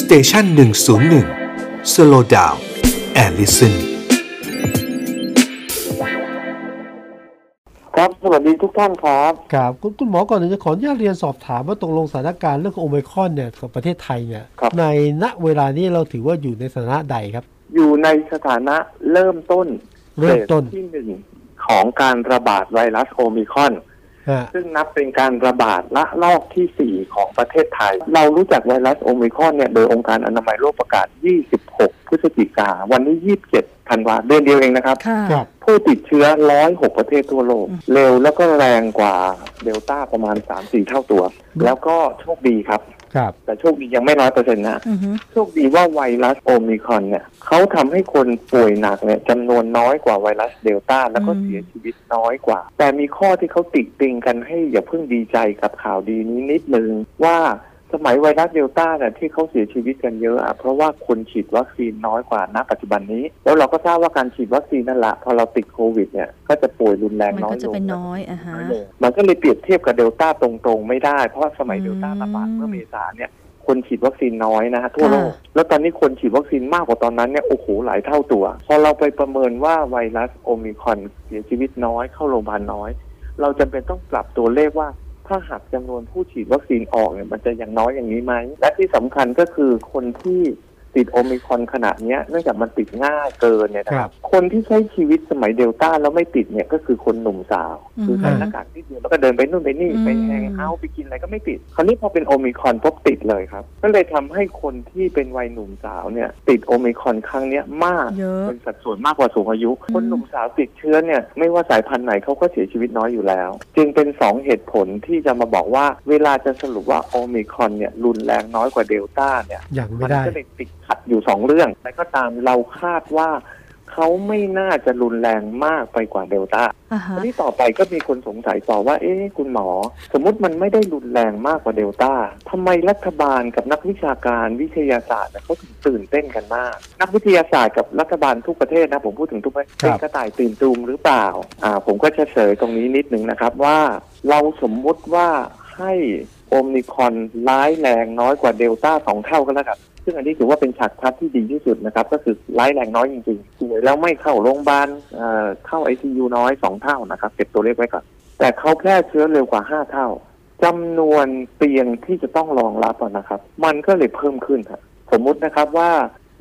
Station หนึ่งศูนย์หนึ่ง Slow Down and Listen ครับ สวัสดีทุกท่านครับครับคุณคุณหมอก่อนอื่นจะขออนุญาตเรียนสอบถามว่าตกลงสถานการณ์เรื่องของโอไมครอนเนี่ยของประเทศไทยเนี่ยครับในณเวลานี้เราถือว่าอยู่ในสถานะใดครับ อยู่ในสถานะเริ่มต้นเริ่มต้นเฟสที่หนึ่งของการระบาดไวรัสโอมิครอนฮะ ซึ่งนับเป็นการระบาดระลอกที่ 4 ของประเทศไทย เรารู้จักไวรัสโอมิครอนเนี่ยโดยองค์การอนามัยโลกประกาศ 26 พฤศจิกา วันนี้27 ธันวาเดือนเดียวเองนะครับค่ะครับ ผู้ติดเชื้อ 106 ประเทศทั่วโลก เร็วแล้วก็แรงกว่าเดลต้าประมาณ 3-4 เท่าตัว แล้วก็โชคดีครับ ครับ แต่โชคดียังไม่ร้อยเปอร์เซ็นต์นะอือฮึโชคดีว่าไวรัสโอมิครอนเนี่ยเขาทำให้คนป่วยหนักเนี่ยจำนวนน้อยกว่าไวรัสเดลต้าแล้วก็เสียชีวิตน้อยกว่า แต่มีข้อที่เขาติติงกันให้อย่าเพิ่งดีใจกับข่าวดีนี้นิดนึงว่า สมัยไวรัสเดลต้าเนี่ยที่เขาเสียชีวิตกันเยอะอะเพราะว่าคนฉีดวัคซีนน้อยกว่าณปัจจุบันนี้ แล้วเราก็ทราบว่าการฉีดวัคซีนนั่นแหละพอเราติดโควิดเนี่ยก็จะป่วยรุนแรงมันน้อยก็ลจะเป็นน้อยอะฮะน้อยลงมันก็เลยเปรียบเทียบกับเดลต้าตรงๆ ไม่ได้ เพราะว่าสมัยอืมเดลต้าระบาดเมื่อเมษาเนี่ยคนฉีดวัคซีนน้อยนะฮะทั่วโลก แล้วตอนนี้คนฉีดวัคซีนมากกว่าตอนนั้นเนี่ยโอ้โหหลายเท่าตัว พอเราไปประเมินว่าไวรัสโอมิครอนเสียชีวิตน้อยเข้าโรงพยาบาลน้อย เราจำเป็นต้องปรับตัวเลขว่า ถ้าหากจำนวนผู้ฉีดวัคซีนออกเนี่ยมันจะยังน้อยอย่างนี้ไหมและที่สำคัญก็คือคนที่ ติดโอมิครอนขนาดเนี้ยเนื่องจากมันติดง่ายเกินเนี่ยนะคครับคนที่ใช้ชีวิตสมัยเดลต้าแล้วไม่ติดเนี่ยก็คือคนหนุ่มสาวอืมคือใส่หน้ากากที่เดียวแล้วก็เดินไปนู่นไปนี่อืมไป hang out ไปกินอะไรก็ไม่ติด คราวนี้พอเป็นโอมิครอนปุ๊บติดเลยครับ ก็เลยทำให้คนที่เป็นวัยหนุ่มสาวเนี่ย ติดโอมิครอนครั้งเนี้ยมากเยอะเป็นสัดส่วนมากกว่าสูงอายุ คนหนุ่มสาวติดเชื้อเนี่ยไม่ว่าสายพันธุ์ไหนเขาก็เสียชีวิตน้อยอยู่แล้ว จึงเป็นสองเหตุผลที่จะมาบอกว่าเวลาจะสรุปว่าโอมิครอนเนี่ยรุนแรงน้อยกว่าเดลต้าเนี่ยอย่างมัไม่ได้ก็เลยติดขัดอยู่สองเรื่องแต่ก็ตามเราคาดว่าเขาไม่น่าจะรุนแรงมากไปกว่าเดลต้าอ่าฮะอันนี้ต่อไปก็มีคนสงสัยต่อว่า เอ๊ะคุณหมอ สมมติมันไม่ได้รุนแรงมากกว่าเดลต้าทำไมรัฐบาลกับนักวิชาการวิทยาศาสตร์เนี่ยเขาถึงตื่นเต้นกันมาก นักวิทยาศาสตร์กับรัฐบาลทุกประเทศนะผมพูดถึงทุกประเทศครับเป็นกระต่ายตื่นตูมหรือเปล่า อ่า ผมก็จะเฉยตรงนี้นิดหนึ่งนะครับว่า เราสมมุติว่าให้ โอมิคอนร้ายแรงน้อยกว่าเดลต้าสองเท่าก็แล้วกันซึ่งอันนี้ถือว่าเป็นฉากทัดที่ดีที่สุดนะครับ ก็คือร้ายแรงน้อยจริงๆป่วยแล้วไม่เข้าโรงพยาบาลเอ่อเข้าไอซียูน้อยสองเท่านะครับเก็บตัวเลขไว้ก่อนแต่เขาแพร่เชื้อเร็วกว่าห้าเท่าจำนวนเตียงที่จะต้องรองรับนะครับ มันก็เลยเพิ่มขึ้นครับสมมุตินะครับว่า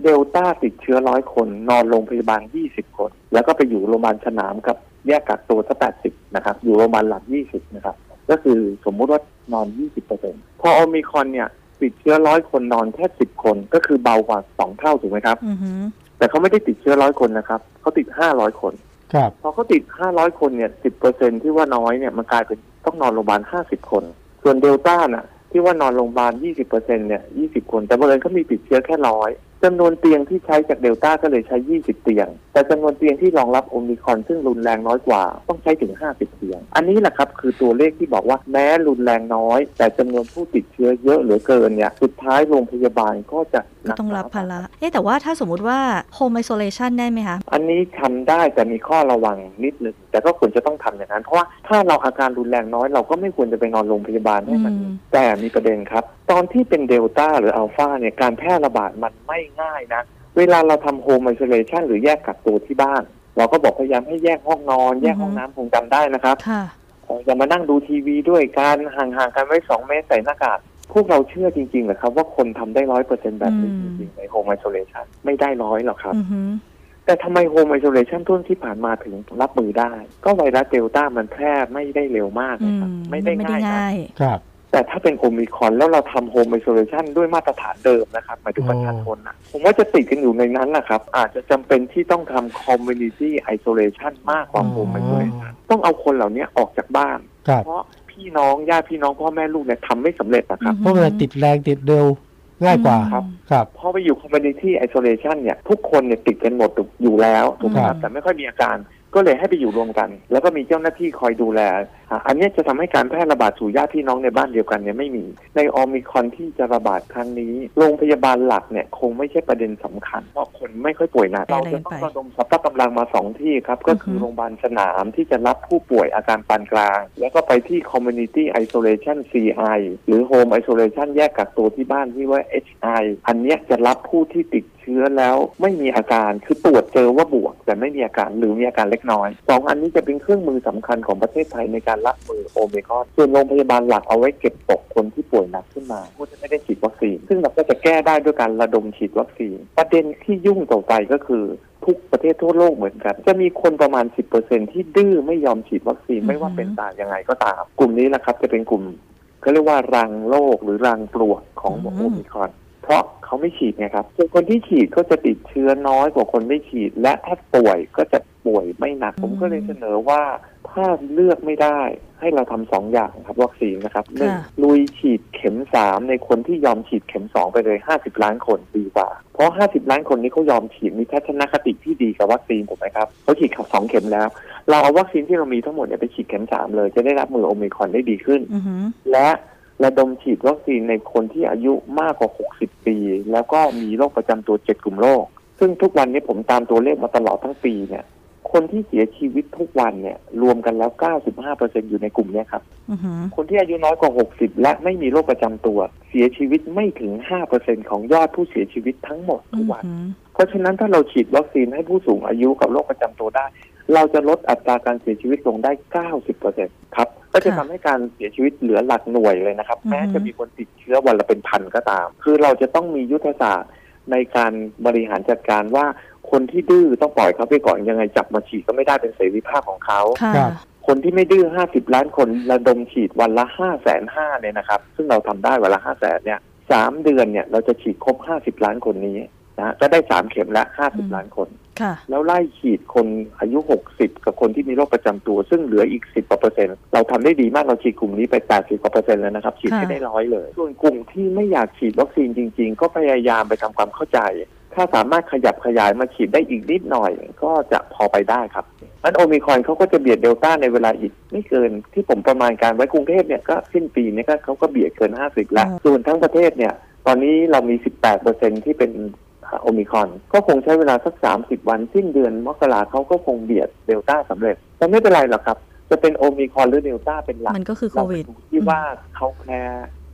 เดลต้าติดเชื้อร้อยคน นอนโรงพยาบาลยี่สิบคน แล้วก็ไปอยู่โรงพยาบาลสนามกับแยกกักตัวสักแปดสิบนะครับ อยู่โรงพยาบาลหลักยี่สิบนะครับ ก็คือสมมุติว่า นอนยี่สิบเปอร์เซ็นพอโอมิครอนเนี่ยติดเชื้อร้อยคนนอนแค่สิบคน ก็คือเบากว่าสองเท่าถูกไหมครับอือฮึแต่เขาไม่ได้ติดเชื้อร้อยคนนะครับเขาติดห้าร้อยคนครับพอเขาติดห้าร้อยคนเนี่ยสิบเปอร์เซ็นที่ว่าน้อยเนี่ยมันกลายเป็นต้องนอนโรงพยาบาลห้าสิบคน ส่วนเดลต้าน่ะ ที่ว่านอนโรงพยาบาลยี่สิบเปอร์เซ็นเนี่ยยี่สิบคน แต่บังเอิญเขามีติดเชื้อแค่ร้อย จำนวนเตียงที่ใช้จากเดลต้าก็เลยใช้ยี่สิบเตียง แต่จำนวนเตียงที่รองรับโอมิครอนซึ่งรุนแรงน้อยกว่าต้องใช้ถึงห้าสิบเตียง อันนี้แหละครับคือตัวเลขที่บอกว่าแม้รุนแรงน้อย แต่จำนวนผู้ติดเชื้อเยอะเหลือเกินเนี่ยสุดท้ายโรงพยาบาลก็จะหก็นักต้องรับภาระเอ๊ะแต่ว่าถ้าสมมุติว่า home isolation ได้ไหมคะ อันนี้ทำได้แต่มีข้อระวังนิดหนึ่ง แต่ก็ควรจะต้องทำอย่างนั้น เพราะว่าถ้าเราอาการรุนแรงน้อยเราก็ไม่ควรจะไปนอนโรงพยาบาลให้มันอืมแต่มีประเด็นครับ ตอนที่เป็นเดลต้าหรืออัลฟาเนี่ยการแพร่ระบาดมันไม่ง่ายนะ เวลาเราทำ Home Isolation หรือแยกกักตัวที่บ้าน เราก็บอกพยายามให้แยกห้องนอน แยกห้องน้ำคงจำได้นะครับค่ะเอ่ออย่ามานั่งดูทีวีด้วยการห่างๆกันไว้สองเมตรใส่หน้ากากพวกเราเชื่อจริงๆเหรอครับ ว่าคนทำได้ร้อยเปอร์เซ็นต์แบบนี้อืมจริงๆใน Home Isolation ไม่ได้ร้อยหรอกครับอือฮึ แต่ทำไม Home Isolation ต้นที่ผ่านมาถึงรับมือได้ ก็ไวรัสเดลต้ามันแพร่ไม่ได้เร็วมากอืนะมครับไม่ได้ไม่ได้ง่ายนะง่ายครับ แต่ถ้าเป็นโอมิครอนแล้วเราทำ Home Isolation ด้วยมาตรฐานเดิมนะครับหมายถึงประชาชนนะผมว่าจะติดกันอยู่ในนั้นนะครับ อาจจะจำเป็นที่ต้องทำ Community Isolation มากกว่าอ๋อ Home Isolation ต้องเอาคนเหล่านี้ออกจากบ้านครับเพราะพี่น้องญาติพี่น้องพ่อแม่ลูกเนี่ยทำไม่สำเร็จนะครับอืมเพราะเวลาติดแรงติดเร็ว ง่ายกว่าครับ ครับพอไปอยู่ Community Isolation เนี่ย ทุกคนเนี่ยติดกันหมดอยู่แล้วถูกไหมคครับแต่ไม่ค่อยมีอาการ ก็เลยให้ไปอยู่รวมกัน แล้วก็มีเจ้าหน้าที่คอยดูแลอะอันเนี้ยจะทำให้การแพร่ระบาดสู่ญาติพี่น้องในบ้านเดียวกันเนี่ยไม่มี ในโอมิครอนที่จะระบาดครั้งนี้ โรงพยาบาลหลักเนี่ยคงไม่ใช่ประเด็นสำคัญ เพราะคนไม่ค่อยป่วยหนักไปเราอะไรจะต้องไประดมสรรพกำลังมาสองที่ครับ ก็คืออฮึโรงพยาบาลสนามที่จะรับผู้ป่วยอาการปานกลาง แล้วก็ไปที่ Community Isolation CI หรือ Home Isolation แยกกักตัวที่บ้านที่ว่า HI อันเนี้ยจะรับผู้ที่ติดเชื้อแล้วไม่มีอาการคือตรวจเจอว่าบวก แต่ไม่มีอาการหรือมีอาการเล็กน้อยสองอันนี้จะเป็นเครื่องมือสำคัญของประเทศไทยในการรับมือโอเมก้อนส่วนโรงพยาบาลหลักเอาไว้เก็บตกคนที่ป่วยหนักขึ้นมาผู้ที่ไม่ได้ฉีดวัคซีน ซึ่งเราก็จะแก้ได้ด้วยการระดมฉีดวัคซีน ประเด็นที่ยุ่งต่อไปก็คือทุกประเทศทั่วโลกเหมือนกัน จะมีคนประมาณ 10%ที่ดื้อไม่ยอมฉีดวัคซีนไม่ว่าเป็นตายยังไงก็ตาม กลุ่มนี้แหละครับจะเป็นกลุ่มเขาเรียกว่ารังโรคหรือรังปลวกของอืมโอมิครอนเพราะเขาไม่ฉีดไงครับส่วนคนที่ฉีดก็จะติดเชื้อน้อยกว่าคนไม่ฉีด และถ้าป่วยก็จะ ป่วยไม่หนัก ผมก็เลยเสนอว่าถ้าเลือกไม่ได้ ให้เราทำสองอย่างครับวัคซีนนะครับหนึ่งค่ะลุยฉีดเข็มสามในคนที่ยอมฉีดเข็มสองไปเลยห้าสิบล้านคนดีกว่า เพราะห้าสิบล้านคนนี้เขายอมฉีดมีทัศนคติที่ดีกับวัคซีนถูกไหมครับเขาฉีดสองเข็มแล้ว เราเอาวัคซีนที่เรามีทั้งหมดเนี่ยไปฉีดเข็มสามเลยจะได้รับมือโอมิครอนได้ดีขึ้นอือหือและระดมฉีดวัคซีนในคนที่อายุมากกว่า 60 ปี แล้วก็มีโรคประจำตัว 7 กลุ่มโรค ซึ่งทุกวันนี้ผมตามตัวเลขมาตลอดทั้งปีเนี่ย คนที่เสียชีวิตทุกวันเนี่ยรวมกันแล้ว 95%อยู่ในกลุ่มเนี้ยครับอือหือคนที่อายุน้อยกว่า 60 และไม่มีโรคประจำตัว เสียชีวิตไม่ถึง5%ของยอดผู้เสียชีวิตทั้งหมดอืทุกอวันหือเพราะฉะนั้นถ้าเราฉีดวัคซีนให้ผู้สูงอายุกับโรคประจำตัวได้ เราจะลดอัตราการเสียชีวิตลงได้ 90%ครับก็จะค่ะทำให้การเสียชีวิตเหลือหลักหน่วยเลยนะครับอือฮึแม้จะมีคนติดเชื้อวันละเป็นพันก็ตาม คือเราจะต้องมียุทธศาสตร์ในการบริหารจัดการว่า คนที่ดื้อต้องปล่อยเขาไปก่อนยังไงจับมาฉีดก็ไม่ได้เป็นเสรีภาพของเขาค่ะครับคนที่ไม่ดื้อ50ล้านคนระดมฉีดวันละ5แสนห้าเนี่ยนะครับ ซึ่งเราทำได้วันละ5แสนเนี่ยสามเดือนเนี่ยเราจะฉีดครบ50ล้านคนนี้นะก็ได้3เข็มละอืม50ล้านคนค่ะแล้วไล่ฉีดคนอายุ60กับคนที่มีโรคประจำตัว ซึ่งเหลืออีก10กว่าเปอร์เซ็นต์เราทำได้ดีมากเราฉีดกลุ่มนี้ไป80กว่าเปอร์เซ็นต์แล้วนะครับ ฉีดให้ค่ะได้ร้อยเลย ส่วนกลุ่มที่ไม่อยากฉีดวัคซีนจริง ๆ ก็พยายามไปทำความเข้าใจ ถ้าสามารถขยับขยายมาฉีดได้อีกนิดหน่อย ก็จะพอไปได้ครับนั้นโอมิครอนเขาก็จะเบียดเดลต้าในเวลาอีกไม่เกินที่ผมประมาณการไว้กรุงเทพเนี่ยก็สิ้นปีเนี้ก็เขาก็เบียดเกิน 50 แล้วอืมส่วนทั้งประเทศเนี่ย ตอนนี้เรามี 18เปอร์เซ็นที่เป็นโอมิครอน ก็คงใช้เวลาสัก 30 วัน สิ้นเดือนมกราเขาก็คงเบียดเดลต้าสำเร็จ แต่ไม่เป็นไรหรอกครับ จะเป็นโอมิครอนหรือเดลต้าเป็นหลักมันก็คือโคเราไปวิดดูที่ว่าเขาแพร่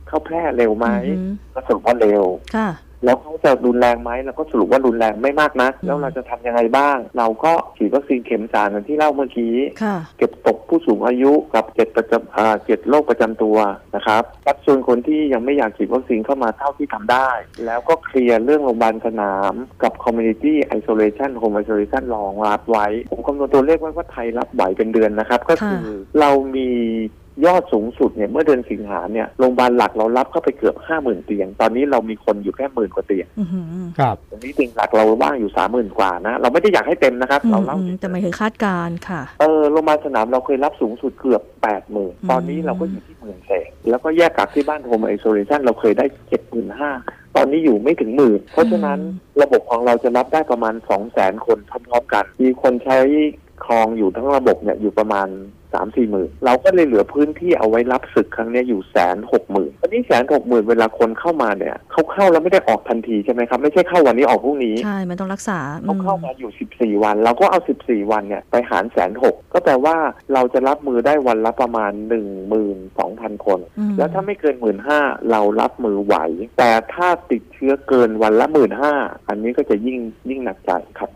เขาแพร่เร็วไหมอือหือก็สรุปว่าเร็วค่ะ แล้วเขาจะรุนแรงไหมเราก็สรุปว่ารุนแรงไม่มากนักอืมแล้วเราจะทำยังไงบ้าง เราก็ฉีดวัคซีนเข็มสามอย่างที่เล่าเมื่อกี้ค่ะเก็บตกผู้สูงอายุกับเจ็ดประจำอ่าเจ็ดโรคประจำตัวนะครับรับส่วนคนที่ยังไม่อยากฉีดวัคซีนเข้ามาเท่าที่ทำได้ แล้วก็เคลียร์เรื่องโรงพยาบาลสนามกับ community isolation home isolation รองรับไว้ผมคำนวณตัวเลขไว้ว่าไทยรับไหวเป็นเดือนนะครับ ก็คือเรามี ยอดสูงสุดเนี่ยเมื่อเดือนสิงหาเนี่ยโรงพยาบาลหลักเรารับเข้าไปเกือบห้าหมื่นเตียง ตอนนี้เรามีคนอยู่แค่หมื่นกว่าเตียงอือหือครับตรงนี้เตียงหลักเราว่างอยู่สามหมื่นกว่านะ เราไม่ได้อยากให้เต็มนะครับอืเรามเล่าอืมแต่หมายถึงคาดการณ์ค่ะ เออโรงพยาบาลสนามเราเคยรับสูงสุดเกือบแปดหมื่นอืมตอนนี้เราก็อยู่ที่หมื่นเศษแล้วก็แยกกักที่บ้านโฮมไอโซเลชันเราเคยได้เจ็ดหมื่นห้าตอนนี้อยู่ไม่ถึงหมื่น เพราะฉะนั้นระบบของเราจะรับได้ประมาณสองแสนคนพร้อมๆกัน มีคนใช้ครองอยู่ทั้งระบบเนี่ยอยู่ประมาณ สามสี่หมื่นเราก็เลยเหลือพื้นที่เอาไว้รับศึกครั้งเนี้ยอยู่แสนหกหมื่นตอนนี้แสนหกหมื่นเวลาคนเข้ามาเนี่ยเขาเข้าแล้วไม่ได้ออกทันทีใช่ไหมครับ ไม่ใช่เข้าวันนี้ออกพรุ่งนี้ ใช่ มันต้องรักษาเขาเข้ามาอยู่14วัน เราก็เอา14วันเนี่ยไปหารแสนหกก็แปลว่าเราจะรับมือได้วันละประมาณ12,000คนอืมแล้วถ้าไม่เกิน1 5ื่นเรารับมือไหว แต่ถ้าติดเชื้อเกินวันละ1 5ื่นอันนี้ก็จะยิ่งยิ่งหนักใจครับ